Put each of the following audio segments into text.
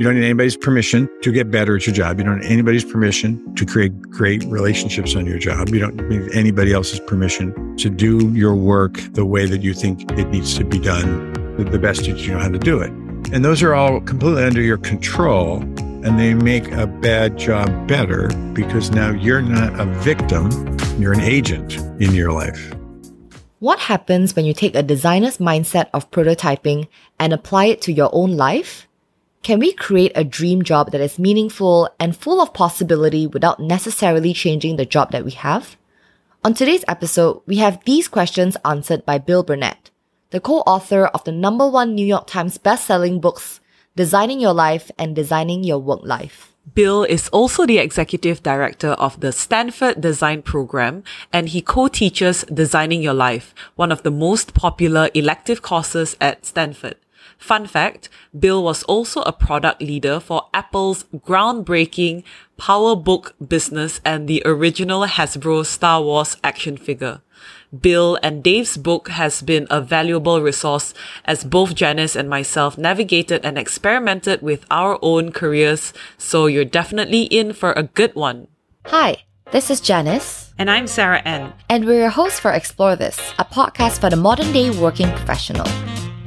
You don't need anybody's permission to get better at your job. You don't need anybody's permission to create great relationships on your job. You don't need anybody else's permission to do your work the way that you think it needs to be done, the best that you know how to do it. And those are all completely under your control. And they make a bad job better because now you're not a victim, you're an agent in your life. What happens when you take a designer's mindset of prototyping and apply it to your own life? Can we create a dream job that is meaningful and full of possibility without necessarily changing the job that we have? On today's episode, we have these questions answered by Bill Burnett, the co-author of the number one New York Times best-selling books, Designing Your Life and Designing Your Work Life. Bill is also the executive director of the Stanford Design Program, and he co-teaches Designing Your Life, one of the most popular elective courses at Stanford. Fun fact, Bill was also a product leader for Apple's groundbreaking PowerBook business and the original Hasbro Star Wars action figure. Bill and Dave's book has been a valuable resource as both Janice and myself navigated and experimented with our own careers, so you're definitely in for a good one. Hi, this is Janice. And I'm Sarah N. And we're your hosts for Explore This, a podcast for the modern day working professional.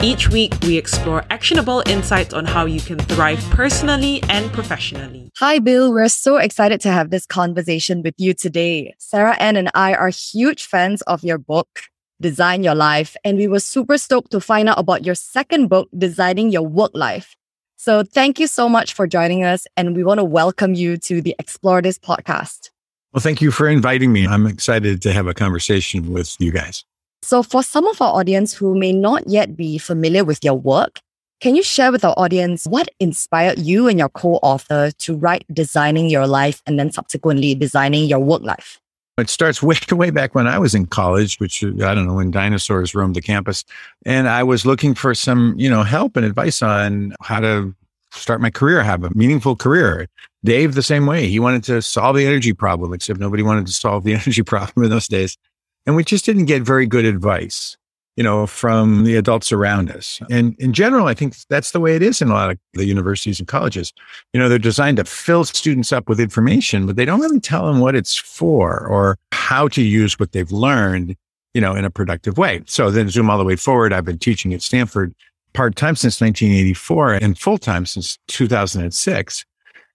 Each week, we explore actionable insights on how you can thrive personally and professionally. Hi, Bill. We're so excited to have this conversation with you today. Sarah Ann and I are huge fans of your book, Design Your Life, and we were super stoked to find out about your second book, Designing Your Work Life. So thank you so much for joining us, and we want to welcome you to the Explore This podcast. Well, thank you for inviting me. I'm excited to have a conversation with you guys. So, for some of our audience who may not yet be familiar with your work, can you share with our audience what inspired you and your co author to write Designing Your Life and then subsequently designing your work life? It starts way, way back when I was in college, which uh, I don't know, when dinosaurs roamed the campus. And I was looking for some, you know, help and advice on how to start my career, have a meaningful career. Dave, the same way. He wanted to solve the energy problem, except nobody wanted to solve the energy problem in those days. And we just didn't get very good advice, you know, from the adults around us. And in general, I think that's the way it is in a lot of the universities and colleges. You know, they're designed to fill students up with information, but they don't really tell them what it's for or how to use what they've learned, you know, in a productive way. So then zoom all the way forward. I've been teaching at Stanford part time since 1984 and full time since 2006.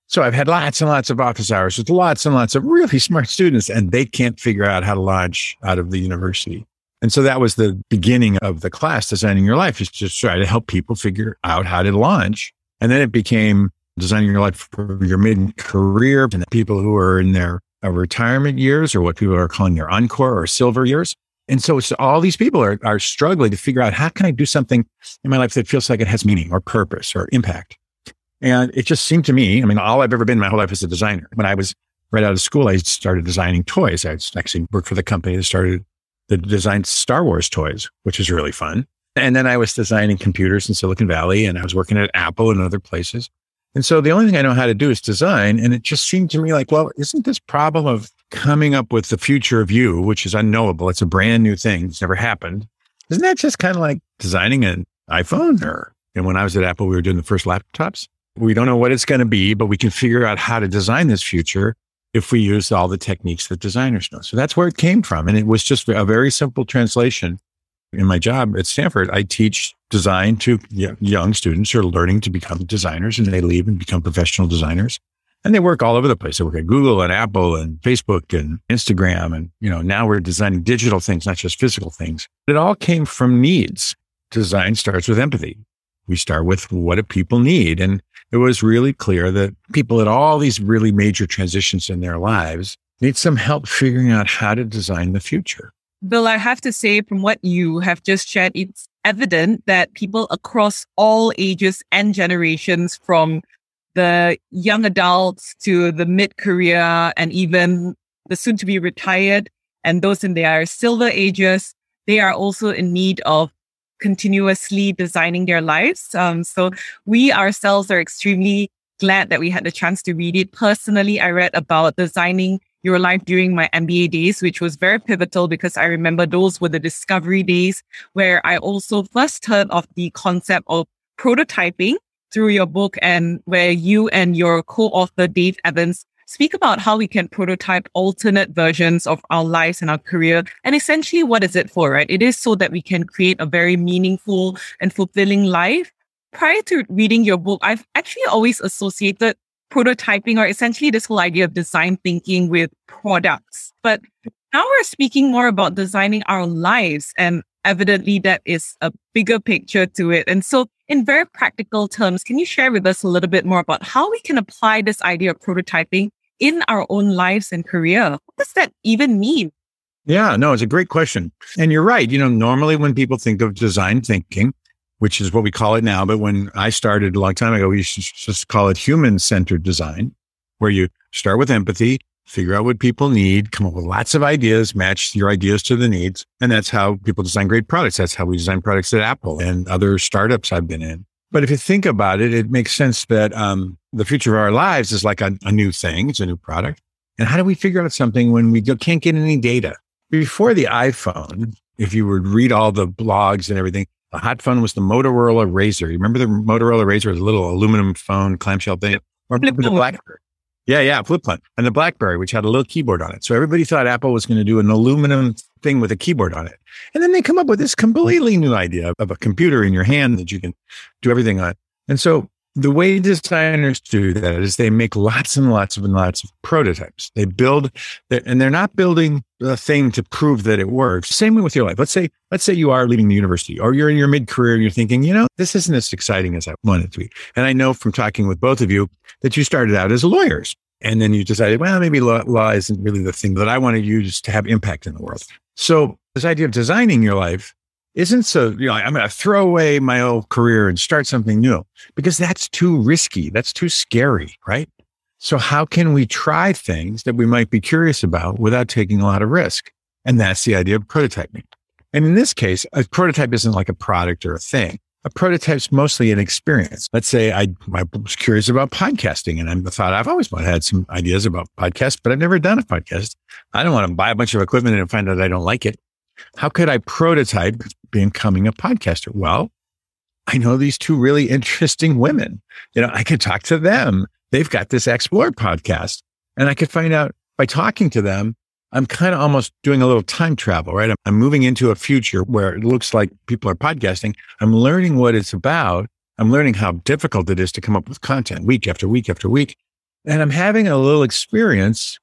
So I've had lots and lots of office hours with lots and lots of really smart students, and they can't figure out how to launch out of the university. And so that was the beginning of the class, Designing Your Life, is just try to help people figure out how to launch. And then it became designing your life for your mid career and people who are in their uh, retirement years or what people are calling their encore or silver years. And so it's all these people are, are struggling to figure out how can I do something in my life that feels like it has meaning or purpose or impact. And it just seemed to me, I mean, all I've ever been my whole life is a designer. When I was right out of school, I started designing toys. I actually worked for the company that started the designed Star Wars toys, which is really fun. And then I was designing computers in Silicon Valley and I was working at Apple and other places. And so the only thing I know how to do is design. And it just seemed to me like, well, isn't this problem of coming up with the future of you, which is unknowable? It's a brand new thing. It's never happened. Isn't that just kind of like designing an iPhone or, and when I was at Apple, we were doing the first laptops. We don't know what it's going to be, but we can figure out how to design this future if we use all the techniques that designers know. So that's where it came from. And it was just a very simple translation. In my job at Stanford, I teach design to young students who are learning to become designers and they leave and become professional designers. And they work all over the place. They work at Google and Apple and Facebook and Instagram. And, you know, now we're designing digital things, not just physical things. It all came from needs. Design starts with empathy. We start with what do people need? And it was really clear that people at all these really major transitions in their lives need some help figuring out how to design the future. Bill, I have to say, from what you have just shared, it's evident that people across all ages and generations, from the young adults to the mid career and even the soon to be retired and those in their silver ages, they are also in need of continuously designing their lives. Um, so we ourselves are extremely glad that we had the chance to read it. Personally, I read about designing your life during my MBA days, which was very pivotal because I remember those were the discovery days where I also first heard of the concept of prototyping through your book and where you and your co-author Dave Evans speak about how we can prototype alternate versions of our lives and our career. And essentially, what is it for, right? It is so that we can create a very meaningful and fulfilling life. Prior to reading your book, I've actually always associated prototyping or essentially this whole idea of design thinking with products. But now we're speaking more about designing our lives and evidently that is a bigger picture to it. And so in very practical terms, can you share with us a little bit more about how we can apply this idea of prototyping in our own lives and career. What does that even mean? Yeah, no, it's a great question. And you're right. You know, normally when people think of design thinking, which is what we call it now, but when I started a long time ago, we used to just call it human centered design, where you start with empathy, figure out what people need, come up with lots of ideas, match your ideas to the needs. And that's how people design great products. That's how we design products at Apple and other startups I've been in. But if you think about it, it makes sense that um, the future of our lives is like a, a, new thing. It's a new product. And how do we figure out something when we can't get any data? Before the iPhone, if you would read all the blogs and everything, the hot phone was the Motorola Razr. You remember the Motorola Razr the little aluminum phone clamshell thing? Or the BlackBerry. Yeah, yeah, flip phone. And the BlackBerry, which had a little keyboard on it. So everybody thought Apple was going to do an aluminum thing with a keyboard on it. And then they come up with this completely new idea of a computer in your hand that you can do everything on. And so the way designers do that is they make lots and lots and lots of prototypes. They build, and they're not building a thing to prove that it works. Same way with your life. Let's say, let's say you are leaving the university or you're in your mid career and you're thinking, you know, this isn't as exciting as I want it to be. And I know from talking with both of you that you started out as lawyers and then you decided, well, maybe law, law isn't really the thing that I want to use to have impact in the world. So this idea of designing your life isn't so, you know, I'm going to throw away my old career and start something new because that's too risky. That's too scary, right? So how can we try things that we might be curious about without taking a lot of risk? And that's the idea of prototyping. And in this case, a prototype isn't like a product or a thing a prototype's mostly an experience. Let's say I, I was curious about podcasting and I thought I've always had some ideas about podcasts, but I've never done a podcast. I don't want to buy a bunch of equipment and find out I don't like it. How could I prototype becoming a podcaster? Well, I know these two really interesting women. You know, I could talk to them. They've got this Explore podcast and I could find out by talking to them I'm kind of almost doing a little time travel, right? I'm, moving into a future where it looks like people are podcasting. I'm learning what it's about. I'm learning how difficult it is to come up with content week after week after week. And I'm having a little experience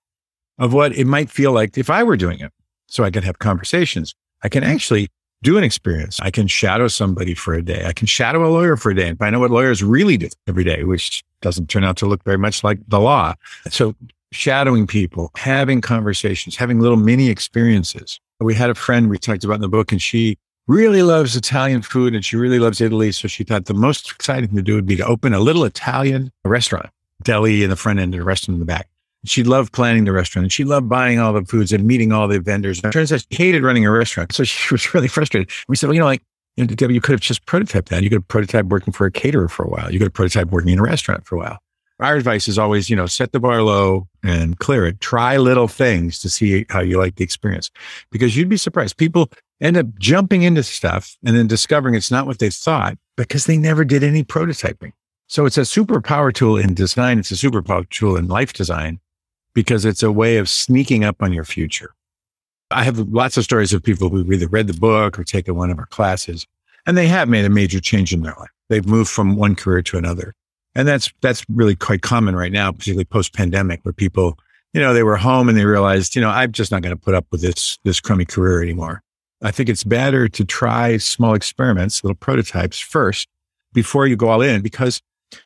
of what it might feel like if I were doing it. So I can have conversations. I can actually do an experience. I can shadow somebody for a day. I can shadow a lawyer for a day and find out what lawyers really do every day, which doesn't turn out to look very much like the law. So shadowing people, having conversations, having little mini experiences. We had a friend we talked about in the book, and she really loves Italian food and she really loves Italy. So she thought the most exciting thing to do would be to open a little Italian restaurant, deli in the front end and a restaurant in the back. She loved planning the restaurant and she loved buying all the foods and meeting all the vendors. It turns out she hated running a restaurant. So she was really frustrated. We said, well, you know, like, you, know, you could have just prototyped that. You could have prototyped working for a caterer for a while. You could have prototyped working in a restaurant for a while our advice is always, you know, set the bar low and clear it. Try little things to see how you like the experience because you'd be surprised. People end up jumping into stuff and then discovering it's not what they thought because they never did any prototyping. So it's a super power tool in design. It's a super power tool in life design because it's a way of sneaking up on your future. I have lots of stories of people who've either read the book or taken one of our classes and they have made a major change in their life. They've moved from one career to another. And that's, that's really quite common right now, particularly post pandemic where people, you know, they were home and they realized, you know, I'm just not going to put up with this, this crummy career anymore. I think it's better to try small experiments, little prototypes first before you go all in because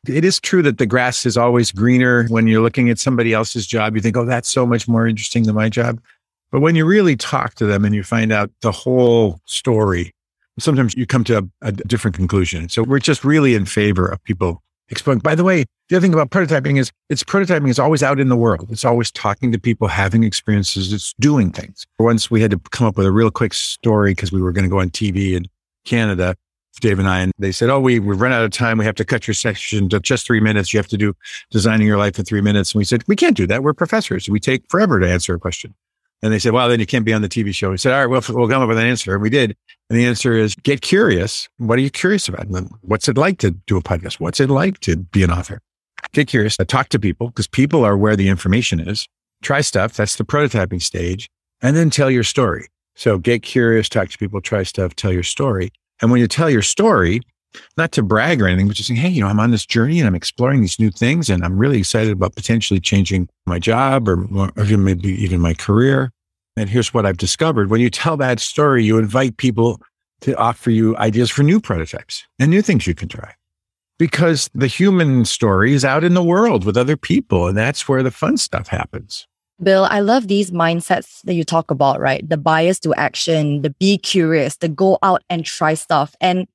it is true that the grass is always greener when you're looking at somebody else's job. You think, oh, that's so much more interesting than my job. But when you really talk to them and you find out the whole story, sometimes you come to a, a different conclusion. So we're just really in favor of people exploring. By the way, the other thing about prototyping is it's prototyping is always out in the world. It's always talking to people, having experiences. It's doing things. Once we had to come up with a real quick story because we were going to go on TV in Canada, Dave and I, and they said, Oh, we, we've run out of time. We have to cut your section to just three minutes. You have to do designing your life in three minutes. And we said, We can't do that. We're professors. We take forever to answer a question. And they said, well, then you can't be on the TV show. We said, all right, well, we'll come up with an answer. And we did. And the answer is get curious. What are you curious about? What's it like to do a podcast? What's it like to be an author? Get curious, talk to people because people are where the information is. Try stuff. That's the prototyping stage. And then tell your story. So get curious, talk to people, try stuff, tell your story. And when you tell your story, not to brag or anything, but just saying, hey, you know, I'm on this journey and I'm exploring these new things and I'm really excited about potentially changing my job or, or maybe even my career. And here's what I've discovered. When you tell that story, you invite people to offer you ideas for new prototypes and new things you can try. Because the human story is out in the world with other people, and that's where the fun stuff happens. Bill, I love these mindsets that you talk about, right? The bias to action, the be curious, the go out and try stuff. And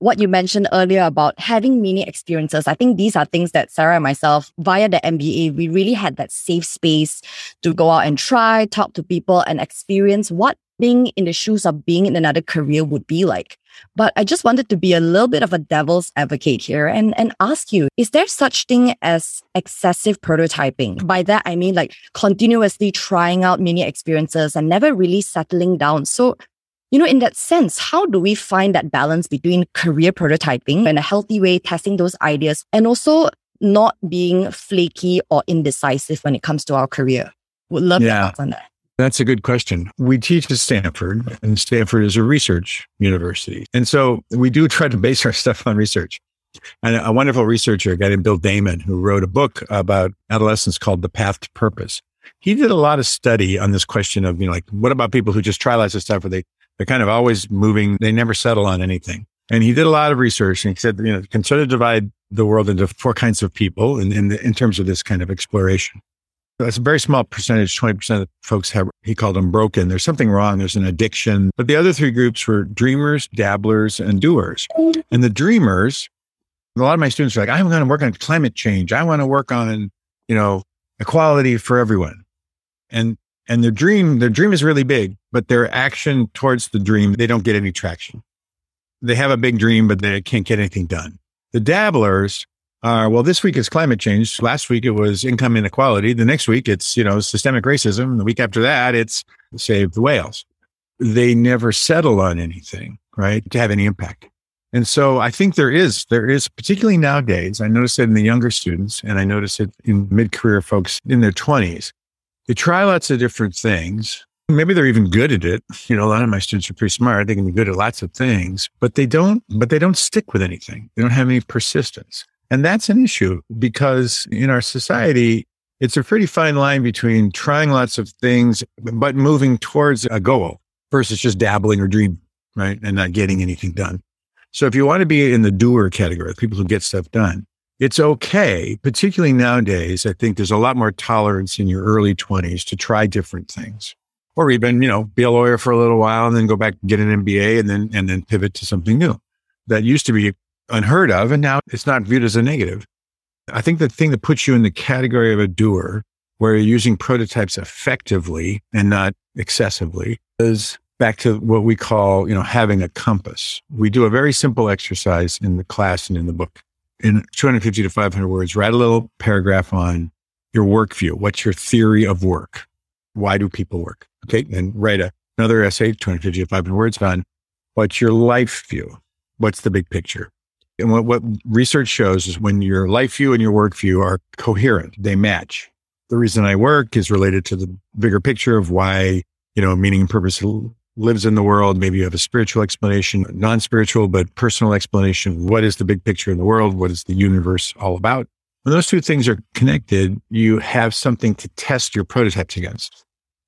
what you mentioned earlier about having mini experiences, I think these are things that Sarah and myself, via the MBA, we really had that safe space to go out and try, talk to people, and experience what being in the shoes of being in another career would be like. But I just wanted to be a little bit of a devil's advocate here and, and ask you, is there such thing as excessive prototyping? By that, I mean like continuously trying out mini experiences and never really settling down. So you know, in that sense, how do we find that balance between career prototyping and a healthy way, testing those ideas, and also not being flaky or indecisive when it comes to our career? Would love yeah. on that. That's a good question. We teach at Stanford, and Stanford is a research university. And so we do try to base our stuff on research. And a wonderful researcher, a guy named Bill Damon, who wrote a book about adolescence called The Path to Purpose. He did a lot of study on this question of, you know, like, what about people who just try lots of stuff where they they're kind of always moving. They never settle on anything. And he did a lot of research and he said, you know, can sort of divide the world into four kinds of people in, in, in terms of this kind of exploration. That's a very small percentage. 20% of folks have, he called them broken. There's something wrong. There's an addiction. But the other three groups were dreamers, dabblers, and doers. And the dreamers, a lot of my students are like, I'm going to work on climate change. I want to work on, you know, equality for everyone. And and their dream, their dream is really big, but their action towards the dream, they don't get any traction. They have a big dream, but they can't get anything done. The dabblers are, well, this week is climate change. Last week it was income inequality. The next week it's, you know, systemic racism. The week after that, it's save the whales. They never settle on anything, right? To have any impact. And so I think there is, there is, particularly nowadays, I notice it in the younger students and I notice it in mid career folks in their 20s they try lots of different things. Maybe they're even good at it. You know, a lot of my students are pretty smart. They can be good at lots of things, but they don't, but they don't stick with anything. They don't have any persistence. And that's an issue because in our society, it's a pretty fine line between trying lots of things, but moving towards a goal versus just dabbling or dreaming, right? And not getting anything done. So if you want to be in the doer category, the people who get stuff done, it's okay, particularly nowadays. I think there's a lot more tolerance in your early 20s to try different things. Or even, you know, be a lawyer for a little while and then go back and get an MBA and then and then pivot to something new. That used to be unheard of and now it's not viewed as a negative. I think the thing that puts you in the category of a doer, where you're using prototypes effectively and not excessively, is back to what we call, you know, having a compass. We do a very simple exercise in the class and in the book in 250 to 500 words, write a little paragraph on your work view. What's your theory of work? Why do people work? Okay. And write a, another essay, 250 to 500 words on what's your life view? What's the big picture? And what, what research shows is when your life view and your work view are coherent, they match. The reason I work is related to the bigger picture of why, you know, meaning and purpose lives in the world. Maybe you have a spiritual explanation, non spiritual, but personal explanation. What is the big picture in the world? What is the universe all about? When those two things are connected, you have something to test your prototypes against.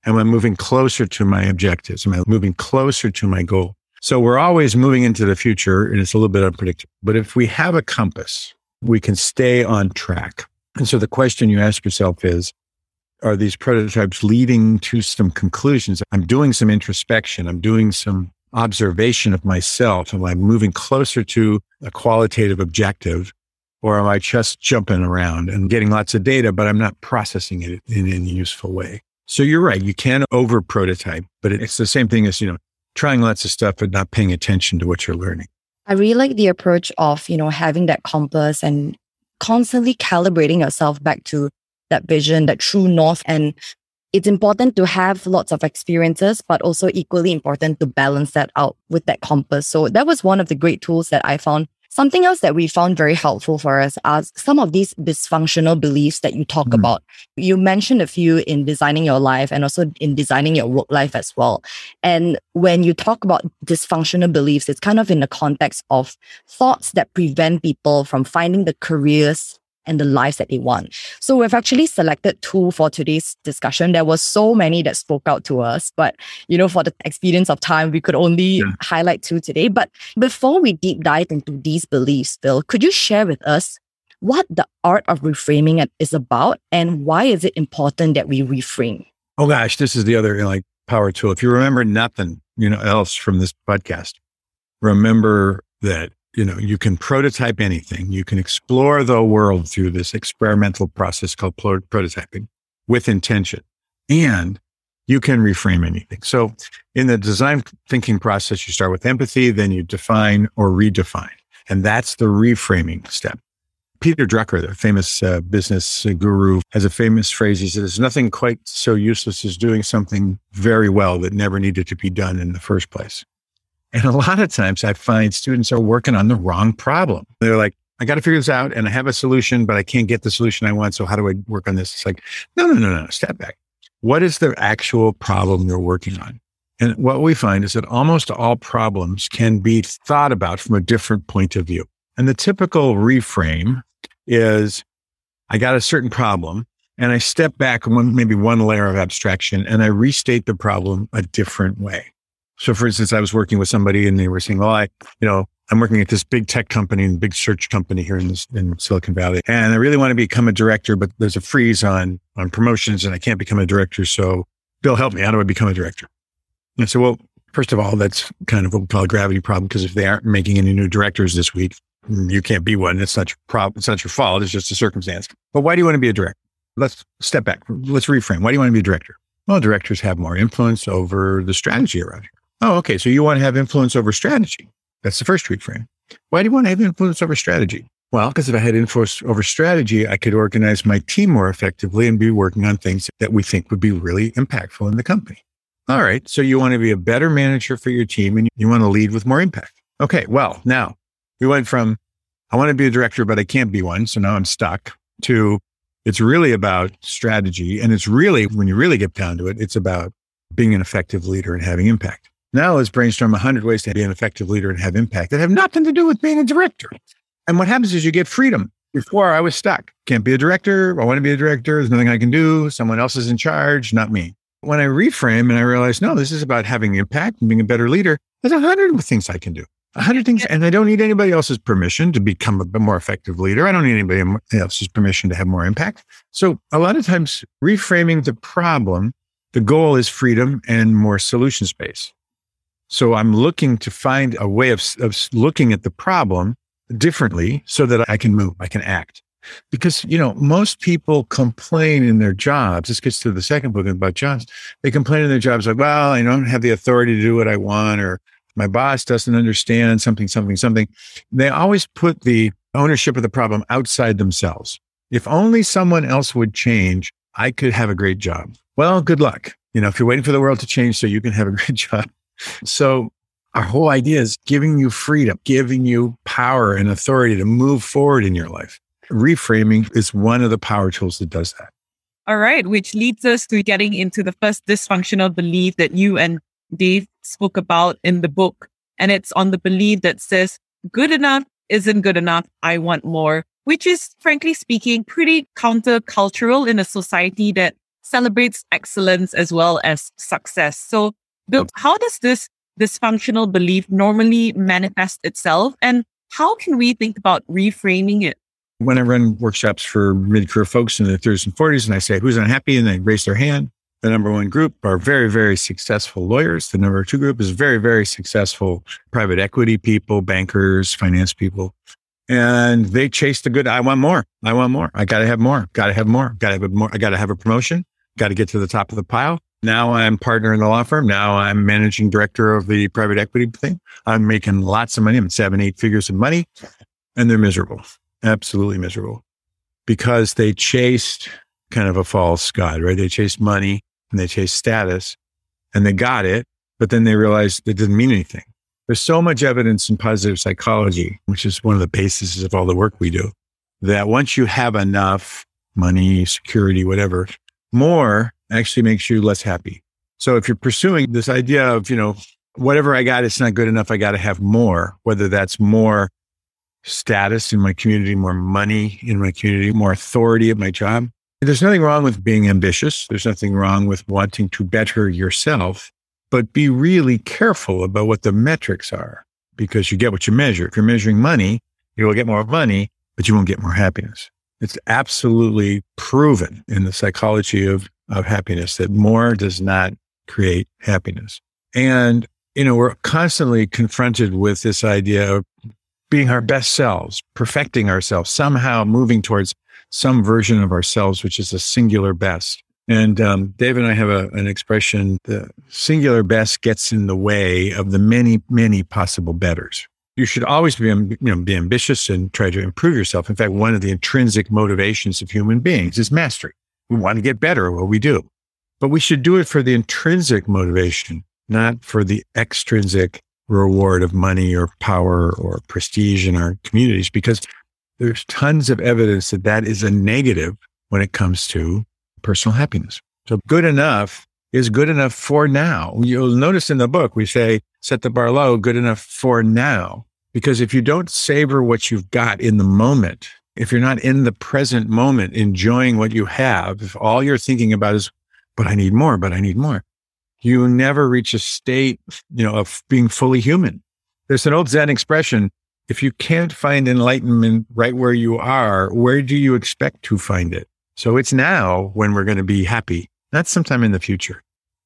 Am I moving closer to my objectives? Am I moving closer to my goal? So we're always moving into the future and it's a little bit unpredictable. But if we have a compass, we can stay on track. And so the question you ask yourself is, are these prototypes leading to some conclusions? I'm doing some introspection. I'm doing some observation of myself. Am I moving closer to a qualitative objective? Or am I just jumping around and getting lots of data, but I'm not processing it in any useful way? So you're right. You can over prototype, but it's the same thing as, you know, trying lots of stuff, but not paying attention to what you're learning. I really like the approach of, you know, having that compass and constantly calibrating yourself back to that vision, that true north. And it's important to have lots of experiences, but also equally important to balance that out with that compass. So that was one of the great tools that I found. Something else that we found very helpful for us are some of these dysfunctional beliefs that you talk mm. about. You mentioned a few in designing your life and also in designing your work life as well. And when you talk about dysfunctional beliefs, it's kind of in the context of thoughts that prevent people from finding the careers and the lives that they want. So we've actually selected two for today's discussion. There were so many that spoke out to us, but you know, for the experience of time, we could only yeah. highlight two today. But before we deep dive into these beliefs, Bill, could you share with us what the art of reframing is about and why is it important that we reframe? Oh gosh, this is the other like power tool. If you remember nothing, you know, else from this podcast, remember that you know, you can prototype anything. You can explore the world through this experimental process called prototyping with intention. And you can reframe anything. So in the design thinking process, you start with empathy, then you define or redefine. And that's the reframing step. Peter Drucker, the famous uh, business guru, has a famous phrase. He says, There's nothing quite so useless as doing something very well that never needed to be done in the first place. And a lot of times I find students are working on the wrong problem. They're like, I got to figure this out and I have a solution, but I can't get the solution I want. So how do I work on this? It's like, no, no, no, no, step back. What is the actual problem you're working on? And what we find is that almost all problems can be thought about from a different point of view. And the typical reframe is I got a certain problem and I step back one, maybe one layer of abstraction and I restate the problem a different way. So for instance, I was working with somebody and they were saying, well, I, you know, I'm working at this big tech company and big search company here in, this, in Silicon Valley. And I really want to become a director, but there's a freeze on, on promotions and I can't become a director. So Bill, help me. How do I become a director? And I said, well, first of all, that's kind of what we call a gravity problem because if they aren't making any new directors this week, you can't be one. It's not your problem. It's not your fault. It's just a circumstance. But why do you want to be a director? Let's step back. Let's reframe. Why do you want to be a director? Well, directors have more influence over the strategy around here. Oh, okay. So you want to have influence over strategy. That's the first reframe. Why do you want to have influence over strategy? Well, because if I had influence over strategy, I could organize my team more effectively and be working on things that we think would be really impactful in the company. All right. So you want to be a better manager for your team and you want to lead with more impact. Okay. Well, now we went from I want to be a director, but I can't be one. So now I'm stuck to it's really about strategy. And it's really, when you really get down to it, it's about being an effective leader and having impact. Now let's brainstorm 100 ways to be an effective leader and have impact that have nothing to do with being a director. And what happens is you get freedom. Before I was stuck. Can't be a director. I want to be a director. There's nothing I can do. Someone else is in charge, not me. When I reframe and I realize, no, this is about having impact and being a better leader, there's a hundred things I can do. A hundred things. And I don't need anybody else's permission to become a more effective leader. I don't need anybody else's permission to have more impact. So a lot of times reframing the problem, the goal is freedom and more solution space. So I'm looking to find a way of, of looking at the problem differently so that I can move, I can act. Because, you know, most people complain in their jobs. This gets to the second book about jobs. They complain in their jobs like, well, I don't have the authority to do what I want, or my boss doesn't understand something, something, something. They always put the ownership of the problem outside themselves. If only someone else would change, I could have a great job. Well, good luck. You know, if you're waiting for the world to change so you can have a great job, so our whole idea is giving you freedom, giving you power and authority to move forward in your life. Reframing is one of the power tools that does that. All right, which leads us to getting into the first dysfunctional belief that you and Dave spoke about in the book. And it's on the belief that says, good enough isn't good enough. I want more, which is frankly speaking, pretty countercultural in a society that celebrates excellence as well as success. So Bill, how does this dysfunctional belief normally manifest itself? And how can we think about reframing it? When I run workshops for mid career folks in their 30s and 40s, and I say, who's unhappy? And they raise their hand. The number one group are very, very successful lawyers. The number two group is very, very successful private equity people, bankers, finance people. And they chase the good. I want more. I want more. I got to have more. Got to have more. Got to have more. I got to have a promotion. Got to get to the top of the pile. Now I'm partner in the law firm. Now I'm managing director of the private equity thing. I'm making lots of money. I'm seven, eight figures of money and they're miserable, absolutely miserable because they chased kind of a false God, right? They chased money and they chased status and they got it, but then they realized it didn't mean anything. There's so much evidence in positive psychology, which is one of the bases of all the work we do, that once you have enough money, security, whatever, more actually makes you less happy. So if you're pursuing this idea of, you know, whatever I got, it's not good enough. I got to have more, whether that's more status in my community, more money in my community, more authority at my job. There's nothing wrong with being ambitious. There's nothing wrong with wanting to better yourself, but be really careful about what the metrics are because you get what you measure. If you're measuring money, you will get more money, but you won't get more happiness. It's absolutely proven in the psychology of, of happiness that more does not create happiness. And, you know, we're constantly confronted with this idea of being our best selves, perfecting ourselves, somehow moving towards some version of ourselves, which is a singular best. And um, Dave and I have a, an expression: the singular best gets in the way of the many, many possible betters. You should always be, you know, be ambitious and try to improve yourself. In fact, one of the intrinsic motivations of human beings is mastery. We want to get better at what we do, but we should do it for the intrinsic motivation, not for the extrinsic reward of money or power or prestige in our communities because there's tons of evidence that that is a negative when it comes to personal happiness. So good enough is good enough for now. You'll notice in the book, we say, set the bar low, good enough for now. Because if you don't savor what you've got in the moment, if you're not in the present moment enjoying what you have, if all you're thinking about is, but I need more, but I need more, you never reach a state, you know, of being fully human. There's an old Zen expression. If you can't find enlightenment right where you are, where do you expect to find it? So it's now when we're going to be happy, not sometime in the future.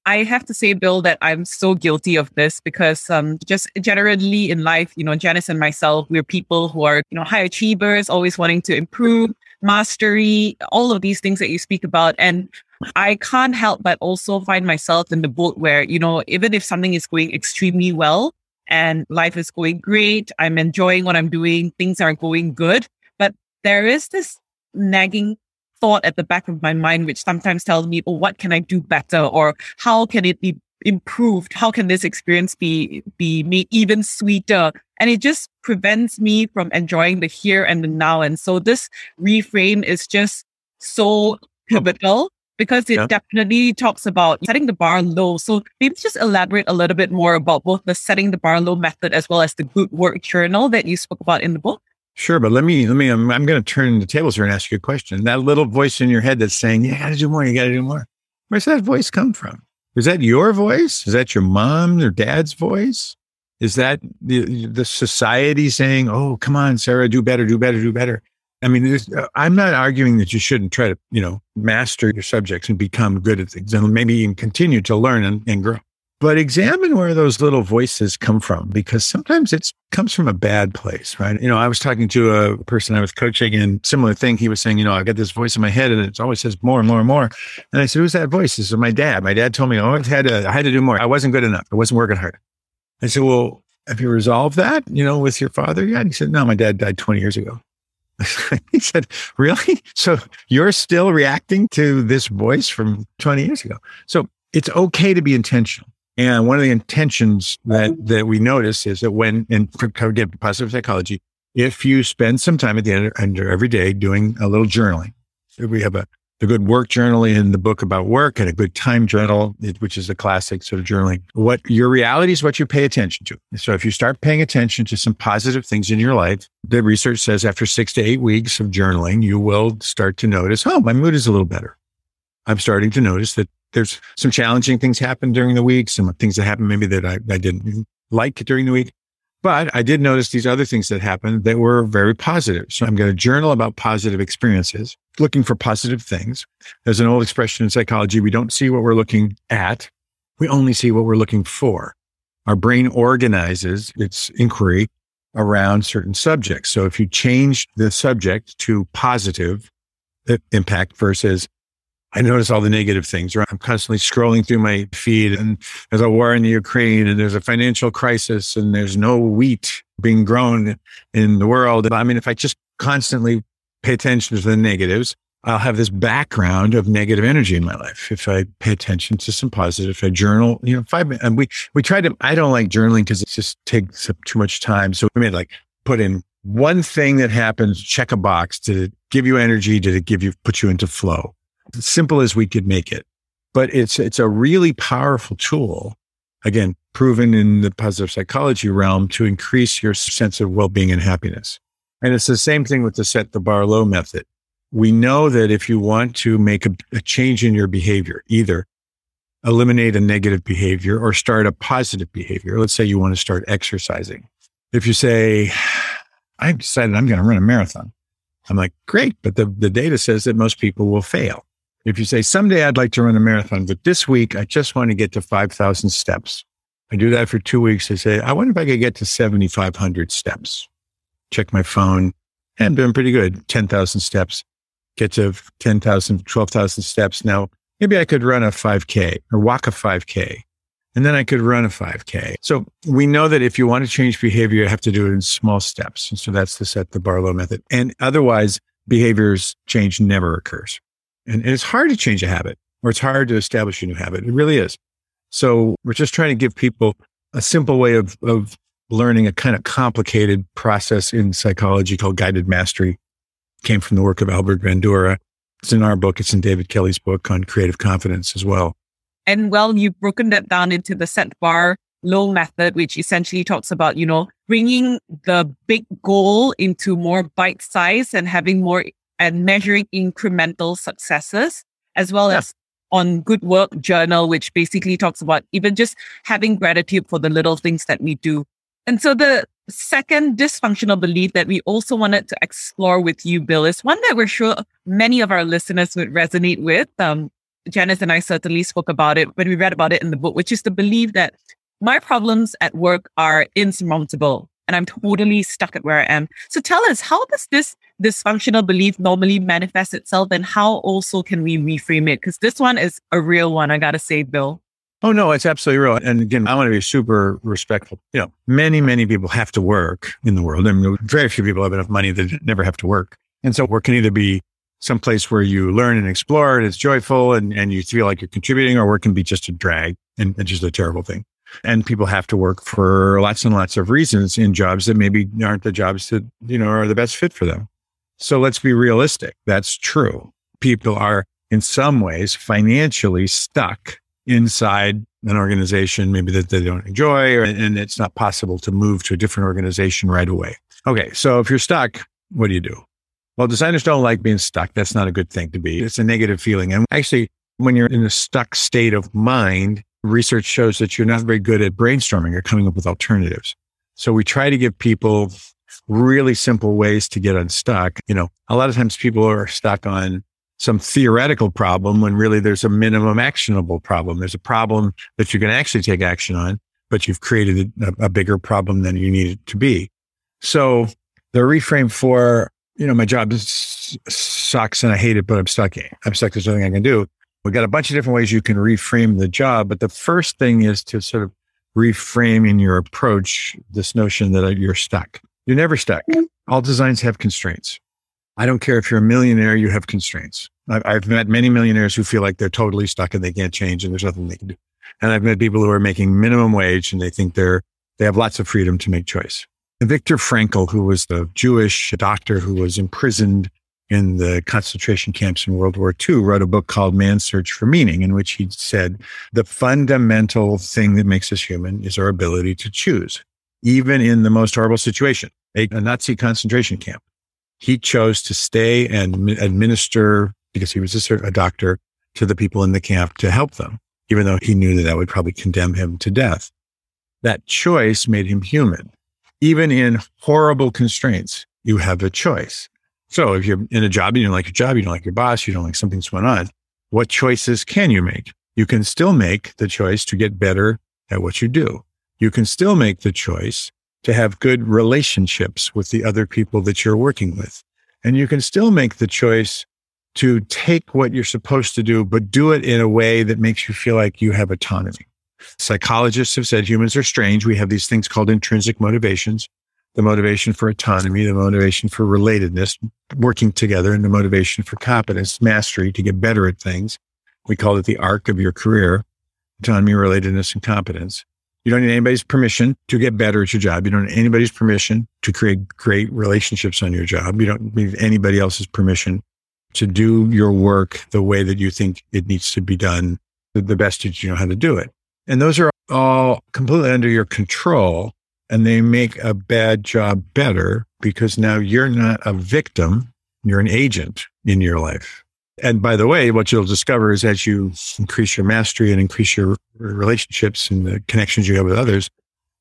I have to say, Bill, that I'm so guilty of this because um, just generally in life, you know, Janice and myself, we're people who are, you know, high achievers, always wanting to improve, mastery, all of these things that you speak about. And I can't help but also find myself in the boat where, you know, even if something is going extremely well and life is going great, I'm enjoying what I'm doing, things are going good, but there is this nagging thought at the back of my mind, which sometimes tells me, oh, what can I do better? Or how can it be improved? How can this experience be, be made even sweeter? And it just prevents me from enjoying the here and the now. And so this reframe is just so pivotal because it yeah. definitely talks about setting the bar low. So maybe just elaborate a little bit more about both the setting the bar low method as well as the good work journal that you spoke about in the book. Sure, but let me let me. I'm, I'm going to turn the tables here and ask you a question. That little voice in your head that's saying, "Yeah, "You got to do more. You got to do more." Where's that voice come from? Is that your voice? Is that your mom or dad's voice? Is that the the society saying, "Oh, come on, Sarah, do better, do better, do better"? I mean, uh, I'm not arguing that you shouldn't try to, you know, master your subjects and become good at things and maybe even continue to learn and, and grow. But examine where those little voices come from because sometimes it comes from a bad place, right? You know, I was talking to a person I was coaching and similar thing. He was saying, you know, I got this voice in my head and it always says more and more and more. And I said, who's that voice? This is my dad. My dad told me, oh, I had to, I had to do more. I wasn't good enough. I wasn't working hard. I said, well, have you resolved that, you know, with your father yet? He said, no, my dad died 20 years ago. he said, Really? So you're still reacting to this voice from 20 years ago? So it's okay to be intentional. And one of the intentions that, mm-hmm. that we notice is that when, and again, positive psychology, if you spend some time at the end, of every day doing a little journaling, we have a the good work journal in the book about work and a good time journal, which is a classic sort of journaling. What your reality is what you pay attention to. So if you start paying attention to some positive things in your life, the research says after six to eight weeks of journaling, you will start to notice, oh, my mood is a little better. I'm starting to notice that there's some challenging things happen during the week, some things that happen maybe that I, I didn't like during the week. But I did notice these other things that happened that were very positive. So I'm going to journal about positive experiences, looking for positive things. There's an old expression in psychology. We don't see what we're looking at. We only see what we're looking for. Our brain organizes its inquiry around certain subjects. So if you change the subject to positive impact versus I notice all the negative things. Right? I'm constantly scrolling through my feed, and there's a war in the Ukraine, and there's a financial crisis, and there's no wheat being grown in the world. I mean, if I just constantly pay attention to the negatives, I'll have this background of negative energy in my life. If I pay attention to some positive, if I journal, you know, five minutes, and we, we tried to, I don't like journaling because it just takes up too much time. So we made like put in one thing that happens, check a box. Did it give you energy? Did it give you, put you into flow? Simple as we could make it. But it's, it's a really powerful tool. Again, proven in the positive psychology realm to increase your sense of well-being and happiness. And it's the same thing with the set the bar low method we know that if you want to make a, a, change in your behavior, either eliminate a negative behavior or start a positive behavior, let's say you want to start exercising. If you say, I've decided I'm going to run a marathon, I'm like, great. But the, the data says that most people will fail. If you say, someday I'd like to run a marathon, but this week I just want to get to 5,000 steps. I do that for two weeks. I say, I wonder if I could get to 7,500 steps. Check my phone. And I'm doing pretty good. 10,000 steps get to 10,000, 12,000 steps. Now, maybe I could run a 5K or walk a 5K and then I could run a 5K. So we know that if you want to change behavior, you have to do it in small steps. And so that's the set the bar low method. And otherwise, behaviors change never occurs. And, and it's hard to change a habit or it's hard to establish a new habit. It really is. So we're just trying to give people a simple way of, of learning a kind of complicated process in psychology called guided mastery came from the work of Albert Bandura. It's in our book. It's in David Kelley's book on creative confidence as well. And well, you've broken that down into the set bar low method, which essentially talks about, you know, bringing the big goal into more bite size and having more and measuring incremental successes, as well yeah. as on good work journal, which basically talks about even just having gratitude for the little things that we do. And so the second dysfunctional belief that we also wanted to explore with you, Bill, is one that we're sure many of our listeners would resonate with. Um, Janice and I certainly spoke about it when we read about it in the book, which is the belief that my problems at work are insurmountable and I'm totally stuck at where I am. So tell us, how does this dysfunctional belief normally manifest itself and how also can we reframe it? Because this one is a real one, I gotta say, Bill. Oh no, it's absolutely real. And again, I want to be super respectful. You know, many, many people have to work in the world. I mean, very few people have enough money that never have to work. And so work can either be some place where you learn and explore and it's joyful and, and you feel like you're contributing, or work can be just a drag and, and just a terrible thing. And people have to work for lots and lots of reasons in jobs that maybe aren't the jobs that, you know, are the best fit for them. So let's be realistic. That's true. People are in some ways financially stuck inside an organization, maybe that they don't enjoy, or, and it's not possible to move to a different organization right away. Okay. So if you're stuck, what do you do? Well, designers don't like being stuck. That's not a good thing to be. It's a negative feeling. And actually, when you're in a stuck state of mind, research shows that you're not very good at brainstorming or coming up with alternatives. So we try to give people really simple ways to get unstuck. You know, a lot of times people are stuck on some theoretical problem when really there's a minimum actionable problem. There's a problem that you can actually take action on, but you've created a, a bigger problem than you need it to be. So the reframe for, you know, my job sucks and I hate it, but I'm stuck. I'm stuck. There's nothing I can do. We got a bunch of different ways you can reframe the job, but the first thing is to sort of reframe in your approach this notion that uh, you're stuck. You're never stuck. All designs have constraints. I don't care if you're a millionaire, you have constraints. I've met many millionaires who feel like they're totally stuck and they can't change and there's nothing they can do. And I've met people who are making minimum wage and they think they're, they have lots of freedom to make choice. And Viktor Frankl, who was the Jewish doctor who was imprisoned in the concentration camps in World War II, wrote a book called Man's Search for Meaning, in which he said the fundamental thing that makes us human is our ability to choose, even in the most horrible situation, a, a Nazi concentration camp. He chose to stay and administer because he was a, a doctor to the people in the camp to help them, even though he knew that that would probably condemn him to death. That choice made him human. Even in horrible constraints, you have a choice. So if you're in a job, you don't like your job, you don't like your boss, you don't like something's going on, what choices can you make? You can still make the choice to get better at what you do. You can still make the choice to have good relationships with the other people that you're working with. And you can still make the choice to take what you're supposed to do, but do it in a way that makes you feel like you have autonomy. Psychologists have said humans are strange. We have these things called intrinsic motivations. The motivation for autonomy, the motivation for relatedness, working together, and the motivation for competence, mastery to get better at things. We call it the arc of your career, autonomy, relatedness, and competence. You don't need anybody's permission to get better at your job. You don't need anybody's permission to create great relationships on your job. You don't need anybody else's permission to do your work the way that you think it needs to be done, the best that you know how to do it. And those are all completely under your control and they make a bad job better because now you're not a victim, you're an agent in your life. And by the way, what you'll discover is as you increase your mastery and increase your relationships and the connections you have with others,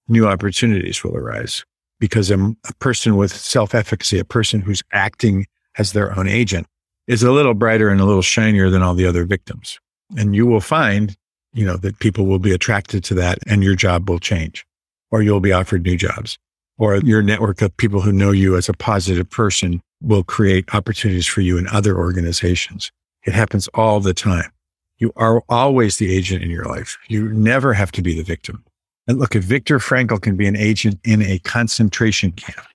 new opportunities will arise because a, a person with self efficacy, a person who's acting as their own agent, is a little brighter and a little shinier than all the other victims. And you will find, you know, that people will be attracted to that and your job will change or you'll be offered new jobs or your network of people who know you as a positive person will create opportunities for you in other organizations. It happens all the time. You are always the agent in your life. You never have to be the victim. And look, if Viktor Frankl can be an agent in a concentration camp,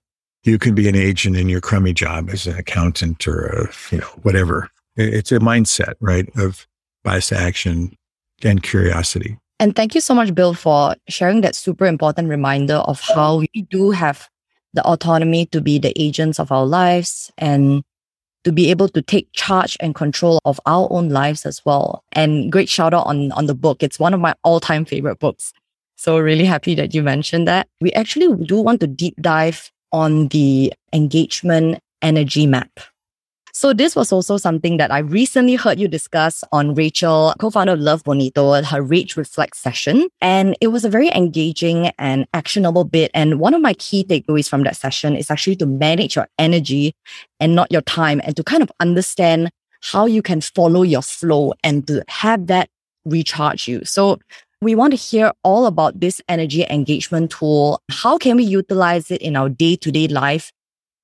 you can be an agent in your crummy job as an accountant or a, you know, whatever. It's a mindset, right? Of bias action and curiosity. And thank you so much, Bill, for sharing that super important reminder of how we do have the autonomy to be the agents of our lives and to be able to take charge and control of our own lives as well. And great shout out on, on the book. It's one of my all time favorite books. So really happy that you mentioned that. We actually do want to deep dive on the engagement energy map. So this was also something that I recently heard you discuss on Rachel, co-founder of Love Bonito, her Rage Reflect session. And it was a very engaging and actionable bit. And one of my key takeaways from that session is actually to manage your energy and not your time and to kind of understand how you can follow your flow and to have that recharge you. So we want to hear all about this energy engagement tool. How can we utilize it in our day to day life?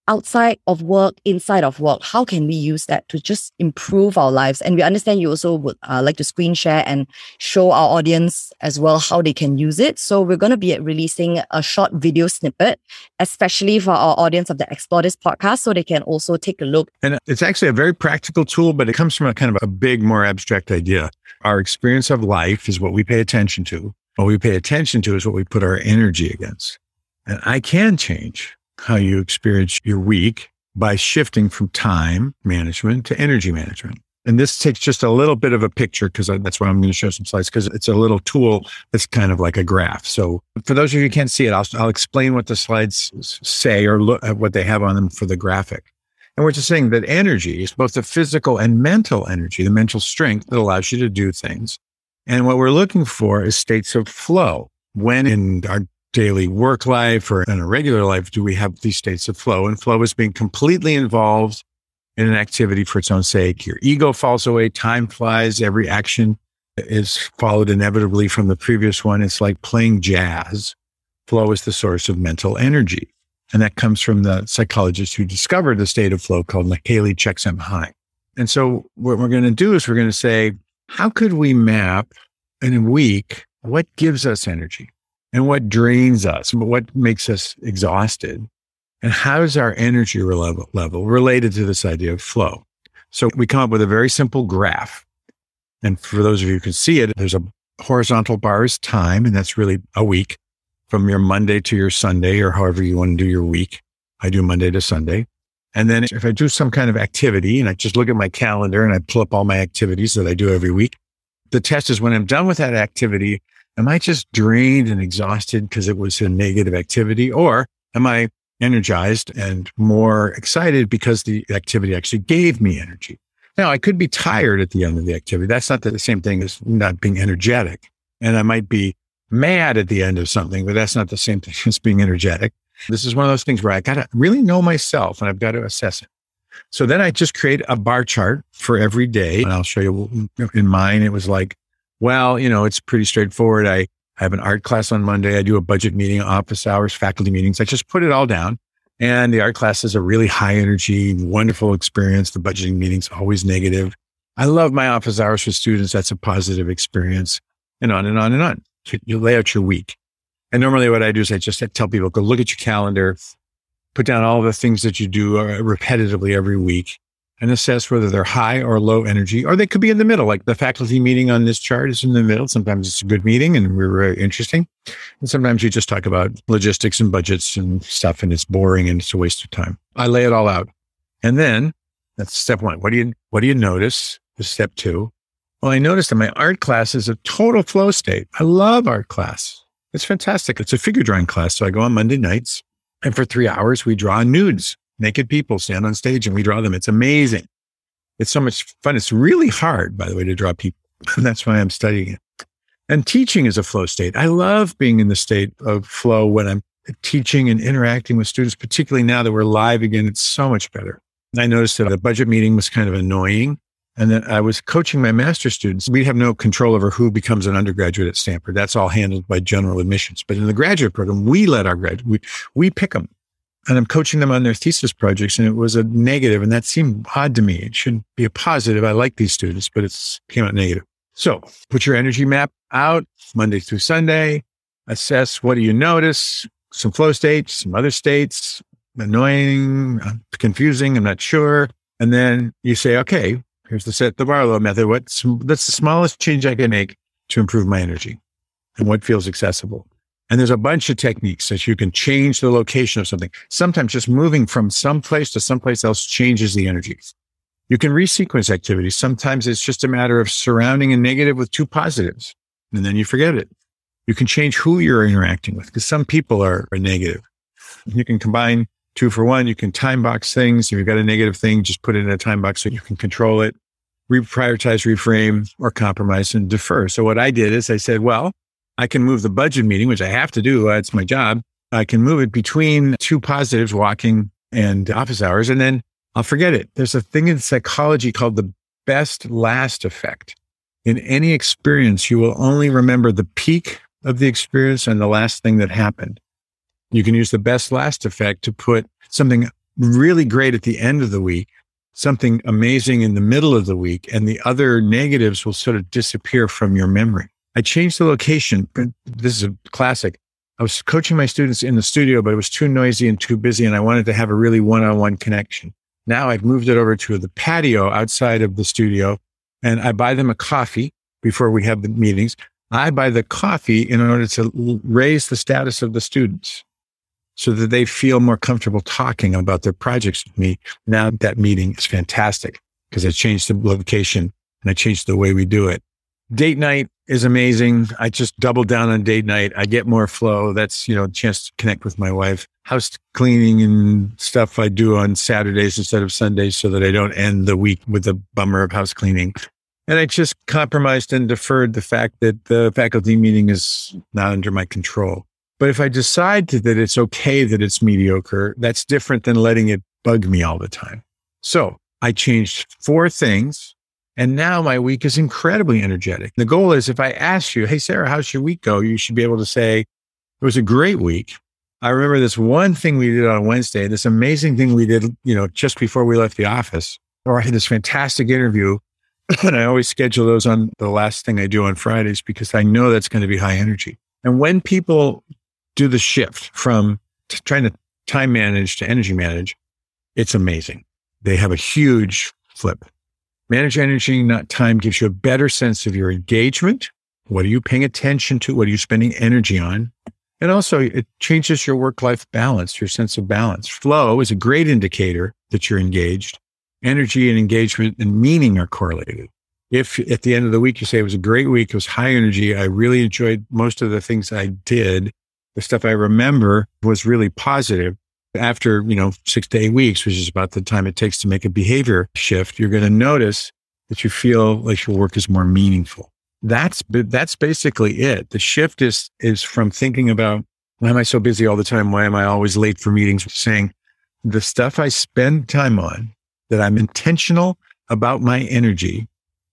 Outside of work, inside of work, how can we use that to just improve our lives? And we understand you also would uh, like to screen share and show our audience as well how they can use it. So we're going to be releasing a short video snippet, especially for our audience of the Explore This podcast, so they can also take a look. And it's actually a very practical tool, but it comes from a kind of a big, more abstract idea. Our experience of life is what we pay attention to. What we pay attention to is what we put our energy against. And I can change how you experience your week by shifting from time management to energy management. And this takes just a little bit of a picture because that's why I'm going to show some slides because it's a little tool that's kind of like a graph. So for those of you who can't see it, I'll, I'll explain what the slides say or look at what they have on them for the graphic. And we're just saying that energy is both the physical and mental energy, the mental strength that allows you to do things. And what we're looking for is states of flow. When in our daily work life or in a regular life do we have these states of flow? And flow is being completely involved in an activity for its own sake. Your ego falls away, time flies, every action is followed inevitably from the previous one. It's like playing jazz. Flow is the source of mental energy. And that comes from the psychologist who discovered the state of flow called Mihaly Csikszentmihalyi. And so what we're going to do is we're going to say, how could we map in a week what gives us energy? And what drains us, what makes us exhausted, and how is our energy level, level related to this idea of flow. So we come up with a very simple graph. And for those of you who can see it, there's a horizontal bar is time, and that's really a week from your Monday to your Sunday, or however you want to do your week. I do Monday to Sunday. And then if I do some kind of activity and I just look at my calendar and I pull up all my activities that I do every week, the test is when I'm done with that activity, am I just drained and exhausted because it was a negative activity? Or am I energized and more excited because the activity actually gave me energy? Now, I could be tired at the end of the activity. That's not the same thing as not being energetic. And I might be mad at the end of something, but that's not the same thing as being energetic. This is one of those things where I got to really know myself and I've got to assess it. So then I just create a bar chart for every day. And I'll show you in mine, it was like well, you know, it's pretty straightforward. I, I have an art class on Monday. I do a budget meeting, office hours, faculty meetings. I just put it all down. And the art class is a really high energy, wonderful experience. The budgeting meeting's always negative. I love my office hours with students. That's a positive experience and on and on and on. You lay out your week. And normally what I do is I just tell people, go look at your calendar put down all the things that you do uh, repetitively every week and assess whether they're high or low energy, or they could be in the middle. Like the faculty meeting on this chart is in the middle. Sometimes it's a good meeting and we're very interesting. And sometimes you just talk about logistics and budgets and stuff and it's boring and it's a waste of time. I lay it all out. And then that's step one. What do you, what do you notice? Is step two. Well, I noticed that my art class is a total flow state. I love art class. It's fantastic. It's a figure drawing class. So I go on Monday nights and for three hours, we draw nudes, naked people stand on stage and we draw them. It's amazing. It's so much fun. It's really hard, by the way, to draw people. And that's why I'm studying it. And teaching is a flow state. I love being in the state of flow when I'm teaching and interacting with students, particularly now that we're live again. It's so much better. I noticed that the budget meeting was kind of annoying and then I was coaching my master students. We have no control over who becomes an undergraduate at Stanford. That's all handled by general admissions. But in the graduate program, we let our grad, we, we pick them. And I'm coaching them on their thesis projects. And it was a negative, and that seemed odd to me. It should be a positive. I like these students, but it came out negative. So put your energy map out Monday through Sunday. Assess what do you notice? Some flow states, some other states, annoying, confusing, I'm not sure. And then you say, okay, Here's the set the Barlow method. What's that's the smallest change I can make to improve my energy and what feels accessible. And there's a bunch of techniques that you can change the location of something. Sometimes just moving from some place to someplace else changes the energy. You can resequence activities. Sometimes it's just a matter of surrounding a negative with two positives and then you forget it. You can change who you're interacting with because some people are, are negative. You can combine two for one. You can time box things. If you've got a negative thing, just put it in a time box so you can control it, reprioritize, reframe, or compromise and defer. So what I did is I said, well, I can move the budget meeting, which I have to do. Uh, it's my job. I can move it between two positives, walking and office hours, and then I'll forget it. There's a thing in psychology called the best last effect. In any experience, you will only remember the peak of the experience and the last thing that happened. You can use the best last effect to put something really great at the end of the week, something amazing in the middle of the week, and the other negatives will sort of disappear from your memory. I changed the location. This is a classic. I was coaching my students in the studio, but it was too noisy and too busy, and I wanted to have a really one on one connection. Now I've moved it over to the patio outside of the studio, and I buy them a coffee before we have the meetings. I buy the coffee in order to raise the status of the students so that they feel more comfortable talking about their projects with me. Now that meeting is fantastic because I changed the location and I changed the way we do it. Date night is amazing. I just double down on date night. I get more flow. That's, you know, a chance to connect with my wife. House cleaning and stuff I do on Saturdays instead of Sundays so that I don't end the week with a bummer of house cleaning. And I just compromised and deferred the fact that the faculty meeting is not under my control. But if I decide that it's okay that it's mediocre, that's different than letting it bug me all the time. So I changed four things and now my week is incredibly energetic. The goal is if I ask you, Hey, Sarah, how's your week go? You should be able to say, it was a great week. I remember this one thing we did on Wednesday, this amazing thing we did, you know, just before we left the office, or I had this fantastic interview. and I always schedule those on the last thing I do on Fridays because I know that's going to be high energy. And when people do the shift from t- trying to time manage to energy manage, it's amazing. They have a huge flip. Manage energy, not time, gives you a better sense of your engagement. What are you paying attention to? What are you spending energy on? And also, it changes your work life balance, your sense of balance. Flow is a great indicator that you're engaged. Energy and engagement and meaning are correlated. If at the end of the week you say it was a great week, it was high energy, I really enjoyed most of the things I did, the stuff I remember was really positive. After, you know, six to eight weeks, which is about the time it takes to make a behavior shift, you're going to notice that you feel like your work is more meaningful. That's, that's basically it. The shift is, is from thinking about why am I so busy all the time? Why am I always late for meetings? Saying the stuff I spend time on that I'm intentional about my energy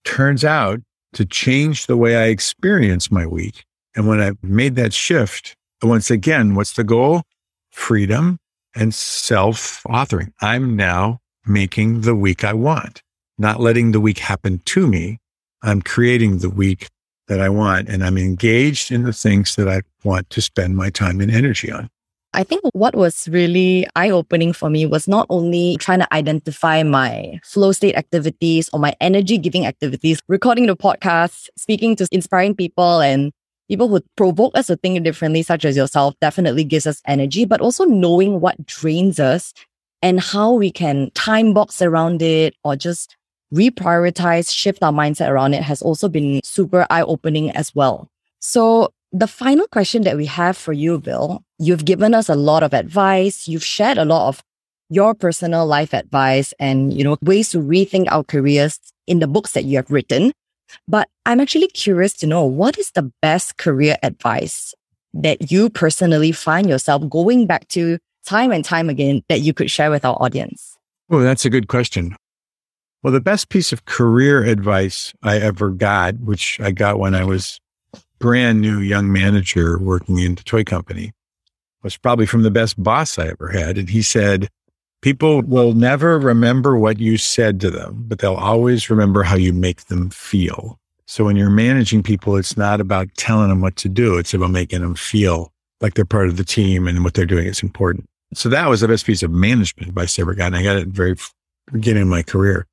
turns out to change the way I experience my week. And when I've made that shift, once again, what's the goal? Freedom and self authoring. I'm now making the week I want, not letting the week happen to me. I'm creating the week that I want and I'm engaged in the things that I want to spend my time and energy on. I think what was really eye opening for me was not only trying to identify my flow state activities or my energy giving activities, recording the podcast, speaking to inspiring people and people who provoke us to think differently, such as yourself, definitely gives us energy, but also knowing what drains us and how we can time box around it or just reprioritize, shift our mindset around it has also been super eye opening as well. So the final question that we have for you, Bill, you've given us a lot of advice. You've shared a lot of your personal life advice and, you know, ways to rethink our careers in the books that you have written. But I'm actually curious to know what is the best career advice that you personally find yourself going back to time and time again that you could share with our audience? Oh, that's a good question. Well, the best piece of career advice I ever got, which I got when I was brand new young manager working in the toy company was probably from the best boss I ever had. And he said, people will never remember what you said to them, but they'll always remember how you make them feel. So when you're managing people, it's not about telling them what to do. It's about making them feel like they're part of the team and what they're doing is important. So that was the best piece of management advice I ever got. And I got it very beginning of my career.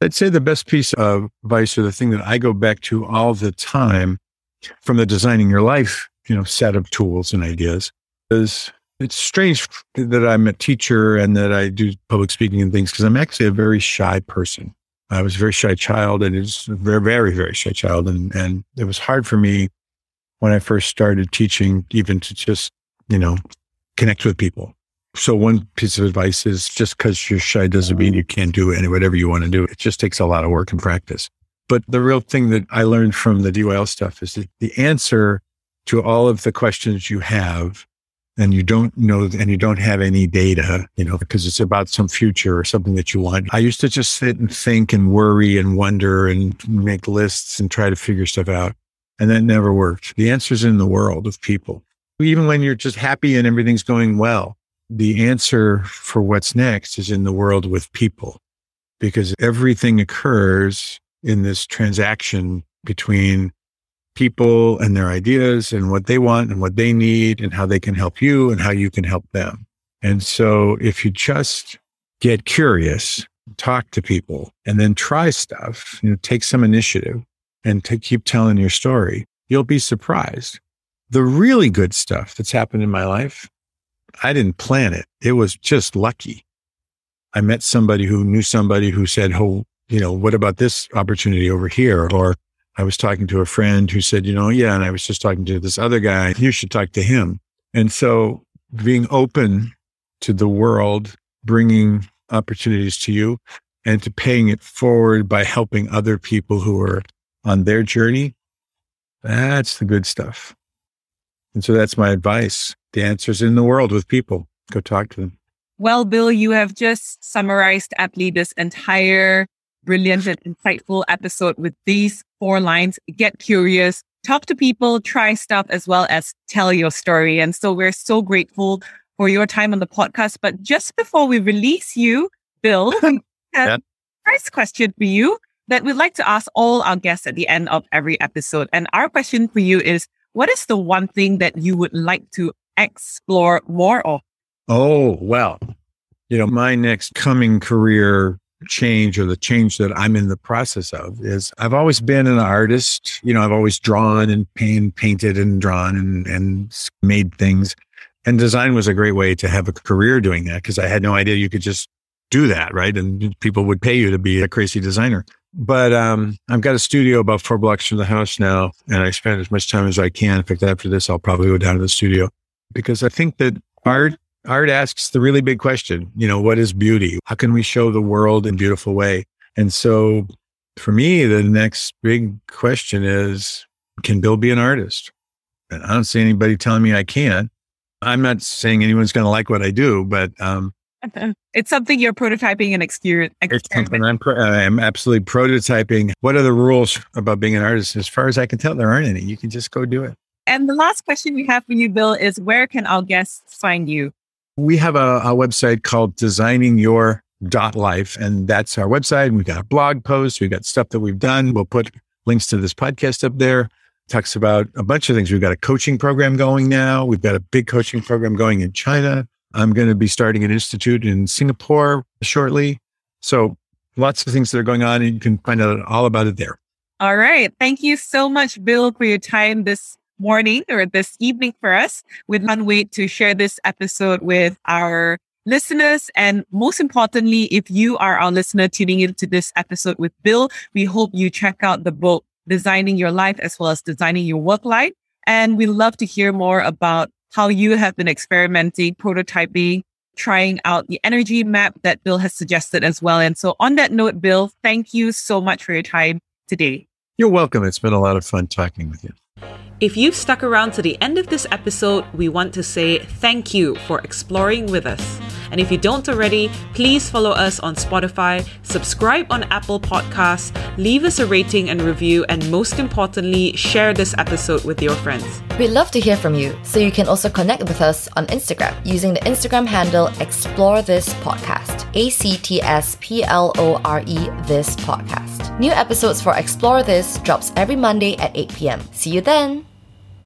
I'd say the best piece of advice or the thing that I go back to all the time from the designing your life, you know, set of tools and ideas is it's strange that I'm a teacher and that I do public speaking and things because I'm actually a very shy person. I was a very shy child and it's very, very, very shy child. And, and it was hard for me when I first started teaching, even to just, you know, connect with people. So one piece of advice is just because you're shy doesn't mean you can't do any whatever you want to do. It just takes a lot of work and practice. But the real thing that I learned from the DYL stuff is that the answer to all of the questions you have and you don't know and you don't have any data, you know, because it's about some future or something that you want. I used to just sit and think and worry and wonder and make lists and try to figure stuff out. And that never worked. The answer's in the world of people. Even when you're just happy and everything's going well, the answer for what's next is in the world with people because everything occurs in this transaction between people and their ideas and what they want and what they need and how they can help you and how you can help them. And so if you just get curious, talk to people and then try stuff, you know, take some initiative and to keep telling your story, you'll be surprised. The really good stuff that's happened in my life, I didn't plan it. It was just lucky. I met somebody who knew somebody who said, Oh, you know, what about this opportunity over here? Or I was talking to a friend who said, you know, yeah, and I was just talking to this other guy. You should talk to him. And so being open to the world, bringing opportunities to you and to paying it forward by helping other people who are on their journey. That's the good stuff. And so that's my advice. The answer's in the world with people. Go talk to them. Well, Bill, you have just summarized aptly this entire brilliant and insightful episode with these four lines. Get curious, talk to people, try stuff, as well as tell your story. And so we're so grateful for your time on the podcast. But just before we release you, Bill, yeah. first question for you that we'd like to ask all our guests at the end of every episode. And our question for you is what is the one thing that you would like to explore more of? Oh, well, you know, my next coming career change or the change that I'm in the process of is I've always been an artist. You know, I've always drawn and paint, painted and drawn and, and made things. And design was a great way to have a career doing that because I had no idea you could just do that, right? And people would pay you to be a crazy designer. But um, I've got a studio about four blocks from the house now, and I spend as much time as I can. In fact, after this, I'll probably go down to the studio because I think that art art asks the really big question, you know, what is beauty? How can we show the world in a beautiful way? And so for me, the next big question is, can Bill be an artist? And I don't see anybody telling me I can't. I'm not saying anyone's going to like what I do, but um, it's something you're prototyping and experience. It's something I'm, pro- I'm absolutely prototyping. What are the rules about being an artist? As far as I can tell, there aren't any. You can just go do it. And the last question we have for you, Bill, is where can our guests find you? We have a, a website called Designing Your dot life and that's our website we've got a blog post we've got stuff that we've done we'll put links to this podcast up there talks about a bunch of things. We've got a coaching program going now. We've got a big coaching program going in China. I'm going to be starting an institute in Singapore shortly. So lots of things that are going on and you can find out all about it there. All right. Thank you so much, Bill, for your time this morning or this evening for us. We can't wait to share this episode with our listeners. And most importantly, if you are our listener tuning into this episode with Bill, we hope you check out the book, Designing Your Life, as well as Designing Your Work Life. And we love to hear more about how you have been experimenting, prototyping, trying out the energy map that Bill has suggested as well. And so on that note, Bill, thank you so much for your time today. You're welcome. It's been a lot of fun talking with you. If you've stuck around to the end of this episode, we want to say thank you for exploring with us. And if you don't already, please follow us on Spotify, subscribe on Apple Podcasts, leave us a rating and review, and most importantly, share this episode with your friends. We'd love to hear from you, so you can also connect with us on Instagram using the Instagram handle Explore This Podcast. A C T S P L O R E This Podcast. New episodes for Explore This drops every Monday at 8 p.m. See you then!